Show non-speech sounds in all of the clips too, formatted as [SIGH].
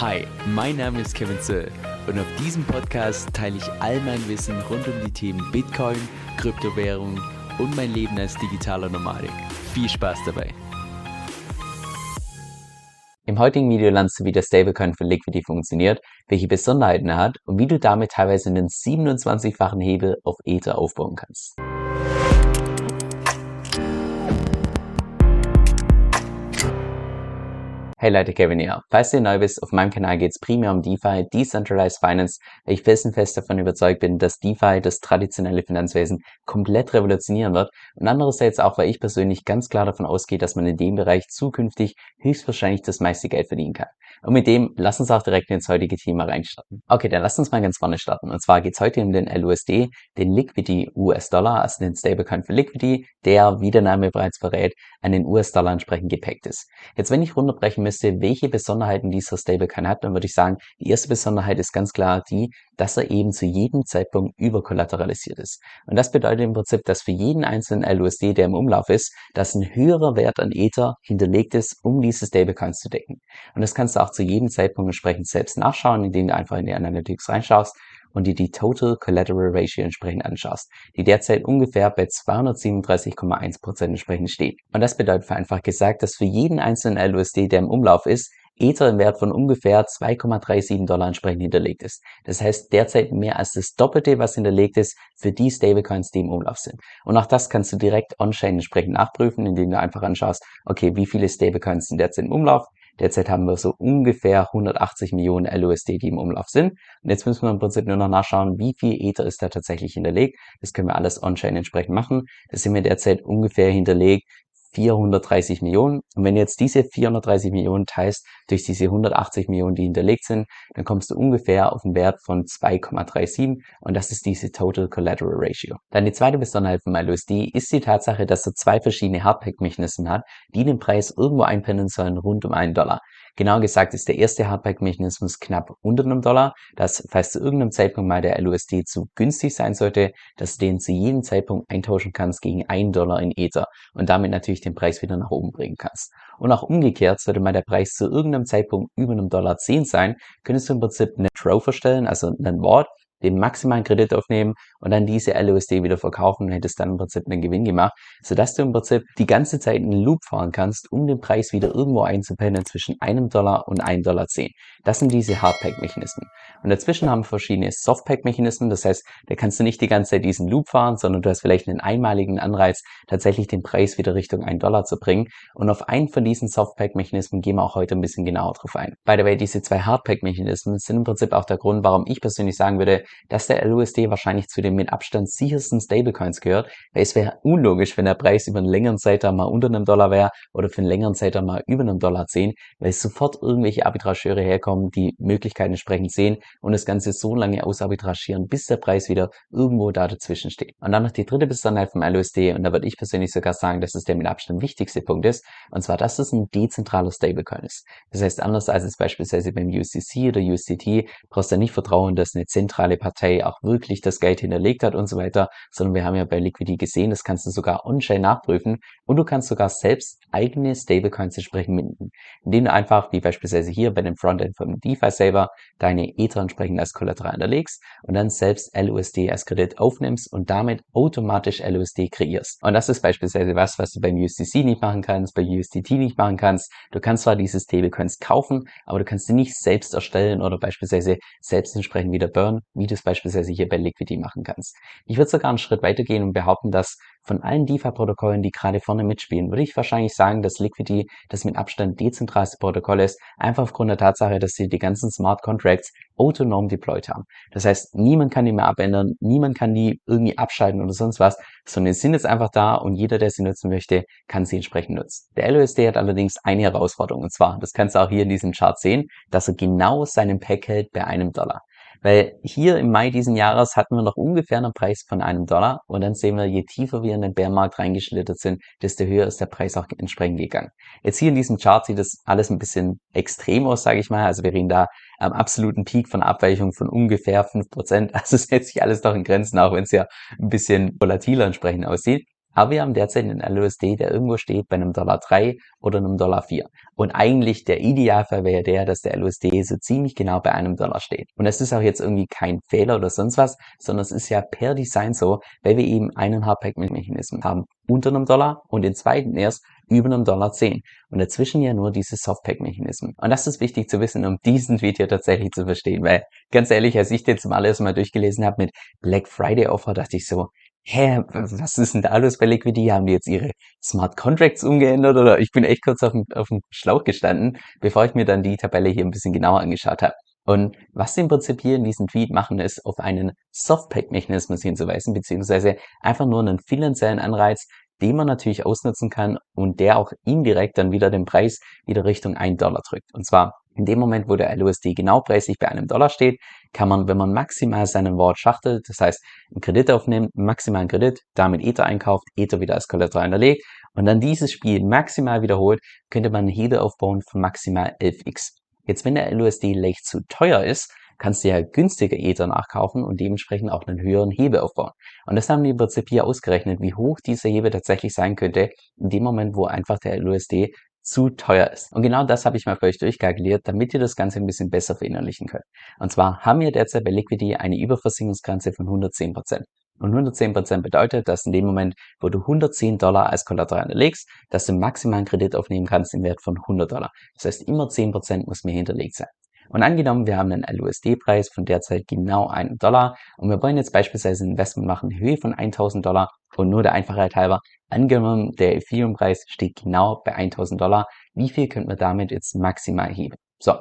Hi, mein Name ist Kevin Zöll und auf diesem Podcast teile ich all mein Wissen rund um die Themen Bitcoin, Kryptowährung und mein Leben als digitaler Nomadik. Viel Spaß dabei! Im heutigen Video lernst du, wie der Stablecoin für Liquidity funktioniert, welche Besonderheiten er hat und wie du damit teilweise einen 27-fachen Hebel auf Ether aufbauen kannst. Hey Leute, Kevin hier. Falls du neu bist, auf meinem Kanal geht es primär um DeFi, Decentralized Finance, weil ich felsenfest davon überzeugt bin, dass DeFi das traditionelle Finanzwesen komplett revolutionieren wird und andererseits auch, weil ich persönlich ganz klar davon ausgehe, dass man in dem Bereich zukünftig höchstwahrscheinlich das meiste Geld verdienen kann. Und mit dem, lass uns auch direkt ins heutige Thema reinstarten. Okay, dann lass uns mal ganz vorne starten. Und zwar geht es heute um den LUSD, den Liquidity US-Dollar, also den Stablecoin für Liquidity, der, wie der Name bereits verrät, an den US-Dollar entsprechend gepackt ist. Jetzt, wenn ich runterbrechen müsste, welche Besonderheiten dieser Stablecoin hat, dann würde ich sagen, die erste Besonderheit ist ganz klar die, dass er eben zu jedem Zeitpunkt überkollateralisiert ist. Und das bedeutet im Prinzip, dass für jeden einzelnen LUSD, der im Umlauf ist, dass ein höherer Wert an Ether hinterlegt ist, um diese Stablecoins zu decken. Und das kannst du auch zu jedem Zeitpunkt entsprechend selbst nachschauen, indem du einfach in die Analytics reinschaust und dir die Total Collateral Ratio entsprechend anschaust, die derzeit ungefähr bei 237,1% entsprechend steht. Und das bedeutet vereinfacht gesagt, dass für jeden einzelnen LUSD, der im Umlauf ist, Ether im Wert von ungefähr 2,37 Dollar entsprechend hinterlegt ist. Das heißt derzeit mehr als das Doppelte, was hinterlegt ist für die Stablecoins, die im Umlauf sind. Und auch das kannst du direkt on-chain entsprechend nachprüfen, indem du einfach anschaust, okay, wie viele Stablecoins sind derzeit im Umlauf, Derzeit haben wir so ungefähr 180 Millionen LUSD, die im Umlauf sind. Und jetzt müssen wir im Prinzip nur noch nachschauen, wie viel Ether ist da tatsächlich hinterlegt. Das können wir alles on-chain entsprechend machen. Das sind wir derzeit ungefähr hinterlegt 430 Millionen. Und wenn du jetzt diese 430 Millionen teilst durch diese 180 Millionen, die hinterlegt sind, dann kommst du ungefähr auf einen Wert von 2,37 und das ist diese Total Collateral Ratio. Dann die zweite Besonderheit von MyLUSD ist die Tatsache, dass er zwei verschiedene Hardpack-Mechanismen hat, die den Preis irgendwo einpendeln sollen rund um einen Dollar. Genau gesagt ist der erste Hardback-Mechanismus knapp unter einem Dollar, dass falls zu irgendeinem Zeitpunkt mal der LUSD zu günstig sein sollte, dass du den zu jedem Zeitpunkt eintauschen kannst gegen einen Dollar in Ether und damit natürlich den Preis wieder nach oben bringen kannst. Und auch umgekehrt, sollte mal der Preis zu irgendeinem Zeitpunkt über einem Dollar 10 sein, könntest du im Prinzip eine Throw verstellen, also ein Wort, den maximalen Kredit aufnehmen und dann diese LUSD wieder verkaufen und hättest dann im Prinzip einen Gewinn gemacht, sodass du im Prinzip die ganze Zeit einen Loop fahren kannst, um den Preis wieder irgendwo einzupendeln zwischen einem Dollar und einem Dollar zehn. Das sind diese Hardpack-Mechanismen. Und dazwischen haben wir verschiedene Softpack-Mechanismen, das heißt, da kannst du nicht die ganze Zeit diesen Loop fahren, sondern du hast vielleicht einen einmaligen Anreiz, tatsächlich den Preis wieder Richtung einen Dollar zu bringen. Und auf einen von diesen Softpack-Mechanismen gehen wir auch heute ein bisschen genauer drauf ein. By the way, diese zwei Hardpack-Mechanismen sind im Prinzip auch der Grund, warum ich persönlich sagen würde, dass der LUSD wahrscheinlich zu den mit Abstand sichersten Stablecoins gehört, weil es wäre unlogisch, wenn der Preis über einen längeren Zeitraum mal unter einem Dollar wäre oder für einen längeren Zeitraum mal über einem Dollar 10, weil sofort irgendwelche Arbitrageure herkommen, die Möglichkeiten entsprechend sehen und das Ganze so lange ausarbitragieren, bis der Preis wieder irgendwo da dazwischen steht. Und dann noch die dritte Besonderheit vom LUSD und da würde ich persönlich sogar sagen, dass es der mit Abstand wichtigste Punkt ist, und zwar, dass es ein dezentraler Stablecoin ist. Das heißt, anders als es beispielsweise beim USDC oder USDT, brauchst du nicht vertrauen, dass eine zentrale Partei auch wirklich das Geld hinterlegt hat und so weiter, sondern wir haben ja bei Liquidity gesehen, das kannst du sogar on-chain nachprüfen und du kannst sogar selbst eigene Stablecoins entsprechend minden, indem du einfach, wie beispielsweise hier bei dem Frontend von DeFi selber, deine Ether entsprechend als Kollateral hinterlegst und dann selbst LUSD als Kredit aufnimmst und damit automatisch LUSD kreierst. Und das ist beispielsweise was, was du beim USDC nicht machen kannst, bei USDT nicht machen kannst. Du kannst zwar diese Stablecoins kaufen, aber du kannst sie nicht selbst erstellen oder beispielsweise selbst entsprechend wieder burn, wie du es beispielsweise hier bei Liquidity machen kannst. Ich würde sogar einen Schritt weitergehen und behaupten, dass von allen DeFi-Protokollen, die gerade vorne mitspielen, würde ich wahrscheinlich sagen, dass Liquidity das mit Abstand dezentralste Protokoll ist, einfach aufgrund der Tatsache, dass sie die ganzen Smart Contracts autonom deployed haben. Das heißt, niemand kann die mehr abändern, niemand kann die irgendwie abschalten oder sonst was, sondern sie sind jetzt einfach da und jeder, der sie nutzen möchte, kann sie entsprechend nutzen. Der LUSD hat allerdings eine Herausforderung und zwar, das kannst du auch hier in diesem Chart sehen, dass er genau seinen Pack hält bei einem Dollar. Weil hier im Mai diesen Jahres hatten wir noch ungefähr einen Preis von einem Dollar und dann sehen wir, je tiefer wir in den Bärmarkt reingeschlittert sind, desto höher ist der Preis auch entsprechend gegangen. Jetzt hier in diesem Chart sieht das alles ein bisschen extrem aus, sage ich mal. Also wir reden da am absoluten Peak von Abweichung von ungefähr fünf Prozent. [LAUGHS] Also es hält sich alles doch in Grenzen, auch wenn es ja ein bisschen volatiler entsprechend aussieht. Aber wir haben derzeit einen LUSD, der irgendwo steht bei einem Dollar 3 oder einem Dollar 4. Und eigentlich der Idealfall wäre der, dass der LUSD so ziemlich genau bei einem Dollar steht. Und das ist auch jetzt irgendwie kein Fehler oder sonst was, sondern es ist ja per Design so, weil wir eben einen Hardpack-Mechanismus haben unter einem Dollar und den zweiten erst über einem Dollar 10 und dazwischen ja nur diese Softpack-Mechanismen. Und das ist wichtig zu wissen, um diesen Video tatsächlich zu verstehen, weil ganz ehrlich, als ich den zum allerersten Mal durchgelesen habe mit Black Friday Offer, dachte ich so, hä, was ist denn da los bei Liquidity? Haben die jetzt ihre Smart Contracts umgeändert oder ich bin echt kurz auf dem, auf dem Schlauch gestanden, bevor ich mir dann die Tabelle hier ein bisschen genauer angeschaut habe. Und was sie im Prinzip hier in diesem Tweet machen, ist auf einen Softpack-Mechanismus hinzuweisen, beziehungsweise einfach nur einen finanziellen Anreiz, den man natürlich ausnutzen kann und der auch indirekt dann wieder den Preis wieder Richtung 1 Dollar drückt. Und zwar in dem Moment, wo der LUSD genau preislich bei einem Dollar steht, kann man, wenn man maximal seinen Wort schachtelt, das heißt einen Kredit aufnimmt, maximalen Kredit, damit Ether einkauft, Ether wieder als Kollateral hinterlegt und dann dieses Spiel maximal wiederholt, könnte man einen Hebel aufbauen von maximal 11x. Jetzt, wenn der LUSD leicht zu teuer ist, kannst du ja günstiger Ether nachkaufen und dementsprechend auch einen höheren Hebel aufbauen. Und das haben die im Prinzip hier ausgerechnet, wie hoch dieser Hebel tatsächlich sein könnte, in dem Moment, wo einfach der LUSD zu teuer ist. Und genau das habe ich mal für euch durchkalkuliert, damit ihr das Ganze ein bisschen besser verinnerlichen könnt. Und zwar haben wir derzeit bei Liquidity eine Überversicherungsgrenze von 110%. Und 110% bedeutet, dass in dem Moment, wo du 110 Dollar als Kollateral legst, dass du maximalen Kredit aufnehmen kannst im Wert von 100 Dollar. Das heißt, immer 10% muss mir hinterlegt sein. Und angenommen, wir haben einen LUSD-Preis von derzeit genau einem Dollar und wir wollen jetzt beispielsweise ein Investment machen in Höhe von 1000 Dollar und nur der Einfachheit halber, angenommen, der Ethereum-Preis steht genau bei 1000 Dollar, wie viel könnten wir damit jetzt maximal heben? So,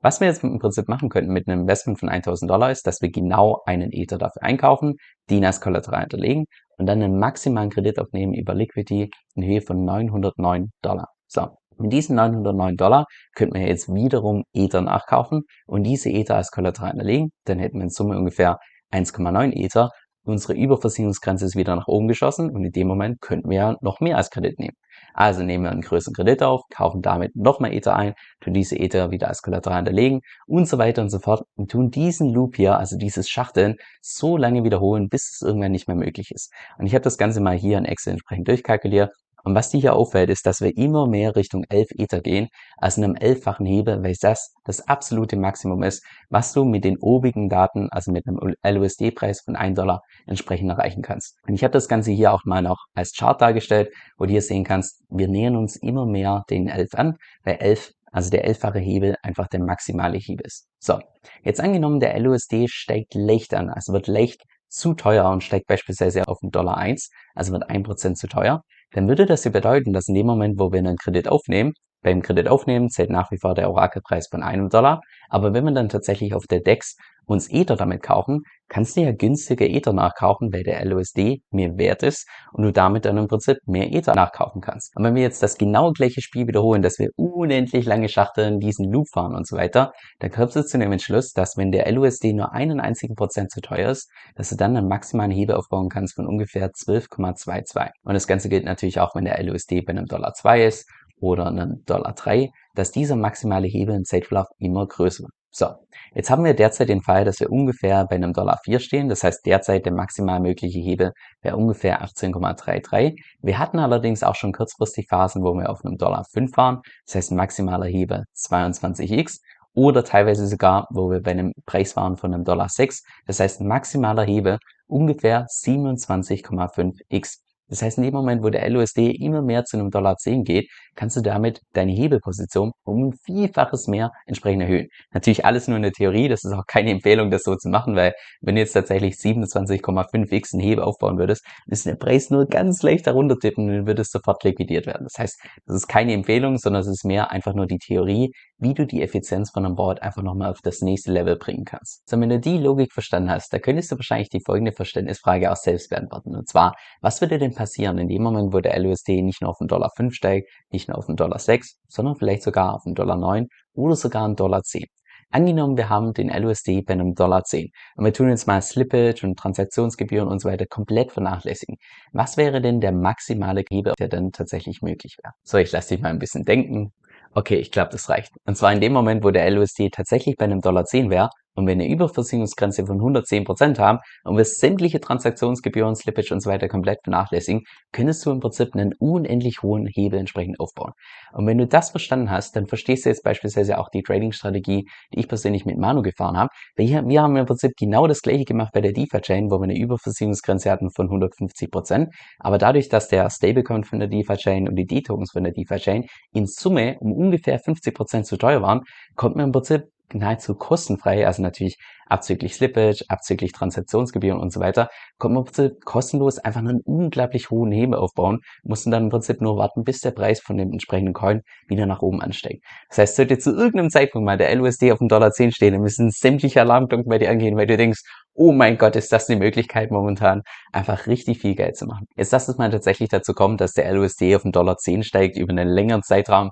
was wir jetzt im Prinzip machen könnten mit einem Investment von 1000 Dollar ist, dass wir genau einen Ether dafür einkaufen, den als Kollateral hinterlegen und dann einen maximalen Kredit aufnehmen über Liquidity in Höhe von 909 Dollar. So, mit diesen 909 Dollar könnten wir jetzt wiederum Ether nachkaufen und diese Ether als Kollateral hinterlegen. Dann hätten wir in Summe ungefähr 1,9 Ether. Unsere Überversicherungsgrenze ist wieder nach oben geschossen und in dem Moment könnten wir noch mehr als Kredit nehmen. Also nehmen wir einen größeren Kredit auf, kaufen damit nochmal Ether ein, tun diese Ether wieder als Kollateral hinterlegen und so weiter und so fort und tun diesen Loop hier, also dieses Schachteln, so lange wiederholen, bis es irgendwann nicht mehr möglich ist. Und ich habe das Ganze mal hier in Excel entsprechend durchkalkuliert und was dir hier auffällt, ist, dass wir immer mehr Richtung 11 Ether gehen, also einem elffachen Hebel, weil das das absolute Maximum ist, was du mit den obigen Daten, also mit einem LUSD-Preis von 1 Dollar entsprechend erreichen kannst. Und ich habe das Ganze hier auch mal noch als Chart dargestellt, wo du hier sehen kannst, wir nähern uns immer mehr den 11 an, weil 11 also der elffache Hebel einfach der maximale Hebel ist. So, jetzt angenommen, der LUSD steigt leicht an, also wird leicht zu teuer und steigt beispielsweise auf den Dollar 1, also wird 1% zu teuer, dann würde das ja bedeuten, dass in dem Moment, wo wir einen Kredit aufnehmen, beim Kredit aufnehmen zählt nach wie vor der Orakelpreis von einem Dollar, aber wenn wir dann tatsächlich auf der DEX uns Ether damit kaufen, kannst du ja günstiger Ether nachkaufen, weil der LUSD mehr wert ist und du damit dann im Prinzip mehr Ether nachkaufen kannst. Und wenn wir jetzt das genau gleiche Spiel wiederholen, dass wir unendlich lange Schachteln diesen Loop fahren und so weiter, dann kommst du zu dem Entschluss, dass wenn der LUSD nur einen einzigen Prozent zu teuer ist, dass du dann einen maximalen Hebel aufbauen kannst von ungefähr 12,22. Und das Ganze gilt natürlich auch, wenn der LUSD bei einem Dollar 2 ist oder einem Dollar 3, dass dieser maximale Hebel im Zeitverlauf immer größer wird. So, jetzt haben wir derzeit den Fall, dass wir ungefähr bei einem Dollar 4 stehen. Das heißt, derzeit der maximal mögliche Hebel wäre ungefähr 18,33. Wir hatten allerdings auch schon kurzfristig Phasen, wo wir auf einem Dollar 5 waren. Das heißt, maximaler Hebel 22x oder teilweise sogar, wo wir bei einem Preis waren von einem Dollar 6. Das heißt, maximaler Hebel ungefähr 27,5x. Das heißt, in dem Moment, wo der LUSD immer mehr zu einem Dollar 10 geht, kannst du damit deine Hebelposition um ein Vielfaches mehr entsprechend erhöhen. Natürlich alles nur in der Theorie, das ist auch keine Empfehlung, das so zu machen, weil wenn du jetzt tatsächlich 27,5x einen Hebel aufbauen würdest, ist der Preis nur ganz leicht darunter tippen und dann würde es sofort liquidiert werden. Das heißt, das ist keine Empfehlung, sondern es ist mehr einfach nur die Theorie, wie du die Effizienz von einem Board einfach nochmal auf das nächste Level bringen kannst. So, wenn du die Logik verstanden hast, da könntest du wahrscheinlich die folgende Verständnisfrage auch selbst beantworten. Und zwar, was würde denn passieren in dem Moment, wo der LUSD nicht nur auf den Dollar 5 steigt, nicht nur auf den Dollar 6, sondern vielleicht sogar auf den Dollar 9 oder sogar einen Dollar 10? Angenommen, wir haben den LUSD bei einem Dollar 10 und wir tun jetzt mal Slippage und Transaktionsgebühren und so weiter komplett vernachlässigen. Was wäre denn der maximale Hebel, der dann tatsächlich möglich wäre? So, ich lasse dich mal ein bisschen denken. Okay, ich glaube, das reicht. Und zwar in dem Moment, wo der LUSD tatsächlich bei einem Dollar 10 wäre, und wir eine Überversicherungsgrenze von 110% haben und wir sämtliche Transaktionsgebühren, Slippage und so weiter komplett vernachlässigen, könntest du im Prinzip einen unendlich hohen Hebel entsprechend aufbauen. Und wenn du das verstanden hast, dann verstehst du jetzt beispielsweise auch die Trading-Strategie, die ich persönlich mit Manu gefahren habe. Wir, wir haben im Prinzip genau das gleiche gemacht bei der DeFi-Chain, wo wir eine Überversicherungsgrenze hatten von 150%. Aber dadurch, dass der Stablecoin von der DeFi-Chain und die D-Tokens von der DeFi-Chain in Summe um ungefähr 50% zu teuer waren, kommt man im Prinzip nahezu kostenfrei, also natürlich abzüglich Slippage, abzüglich Transaktionsgebühren und so weiter, kommt man kostenlos einfach einen unglaublich hohen Hebel aufbauen, mussten dann im Prinzip nur warten, bis der Preis von dem entsprechenden Coin wieder nach oben ansteigt. Das heißt, sollte zu irgendeinem Zeitpunkt mal der LUSD auf dem Dollar 10 stehen, dann müssen sämtliche Alarmglocken bei dir angehen, weil du denkst, oh mein Gott, ist das eine Möglichkeit momentan, einfach richtig viel Geld zu machen. Jetzt lass es mal tatsächlich dazu kommen, dass der LUSD auf den Dollar 10 steigt über einen längeren Zeitraum,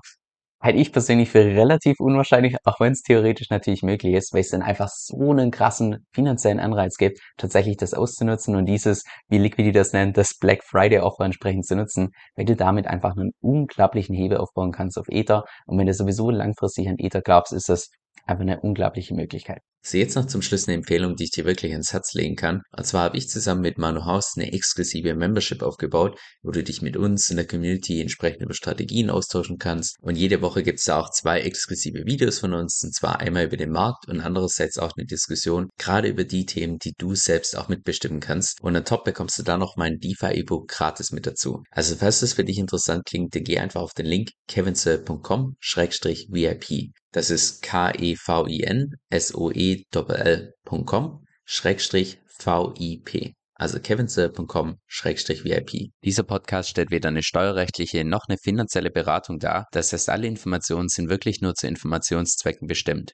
Halte ich persönlich für relativ unwahrscheinlich, auch wenn es theoretisch natürlich möglich ist, weil es dann einfach so einen krassen finanziellen Anreiz gibt, tatsächlich das auszunutzen und dieses, wie Liquidity das nennt, das Black Friday Offer entsprechend zu nutzen, weil du damit einfach einen unglaublichen Hebel aufbauen kannst auf Ether. Und wenn du sowieso langfristig an Ether glaubst, ist das einfach eine unglaubliche Möglichkeit. So, jetzt noch zum Schluss eine Empfehlung, die ich dir wirklich ans Herz legen kann. Und zwar habe ich zusammen mit Manu Haus eine exklusive Membership aufgebaut, wo du dich mit uns in der Community entsprechend über Strategien austauschen kannst. Und jede Woche gibt es da auch zwei exklusive Videos von uns, und zwar einmal über den Markt und andererseits auch eine Diskussion, gerade über die Themen, die du selbst auch mitbestimmen kannst. Und on top bekommst du da noch mein DeFi-E-Book gratis mit dazu. Also falls das für dich interessant klingt, dann geh einfach auf den Link kevinsoe.com-vip. Das ist K-E-V-I-N-S-O-E-L.com Schrägstrich VIP. Also kevinsoe.com Schrägstrich VIP. Dieser Podcast stellt weder eine steuerrechtliche noch eine finanzielle Beratung dar. Das heißt, alle Informationen sind wirklich nur zu Informationszwecken bestimmt.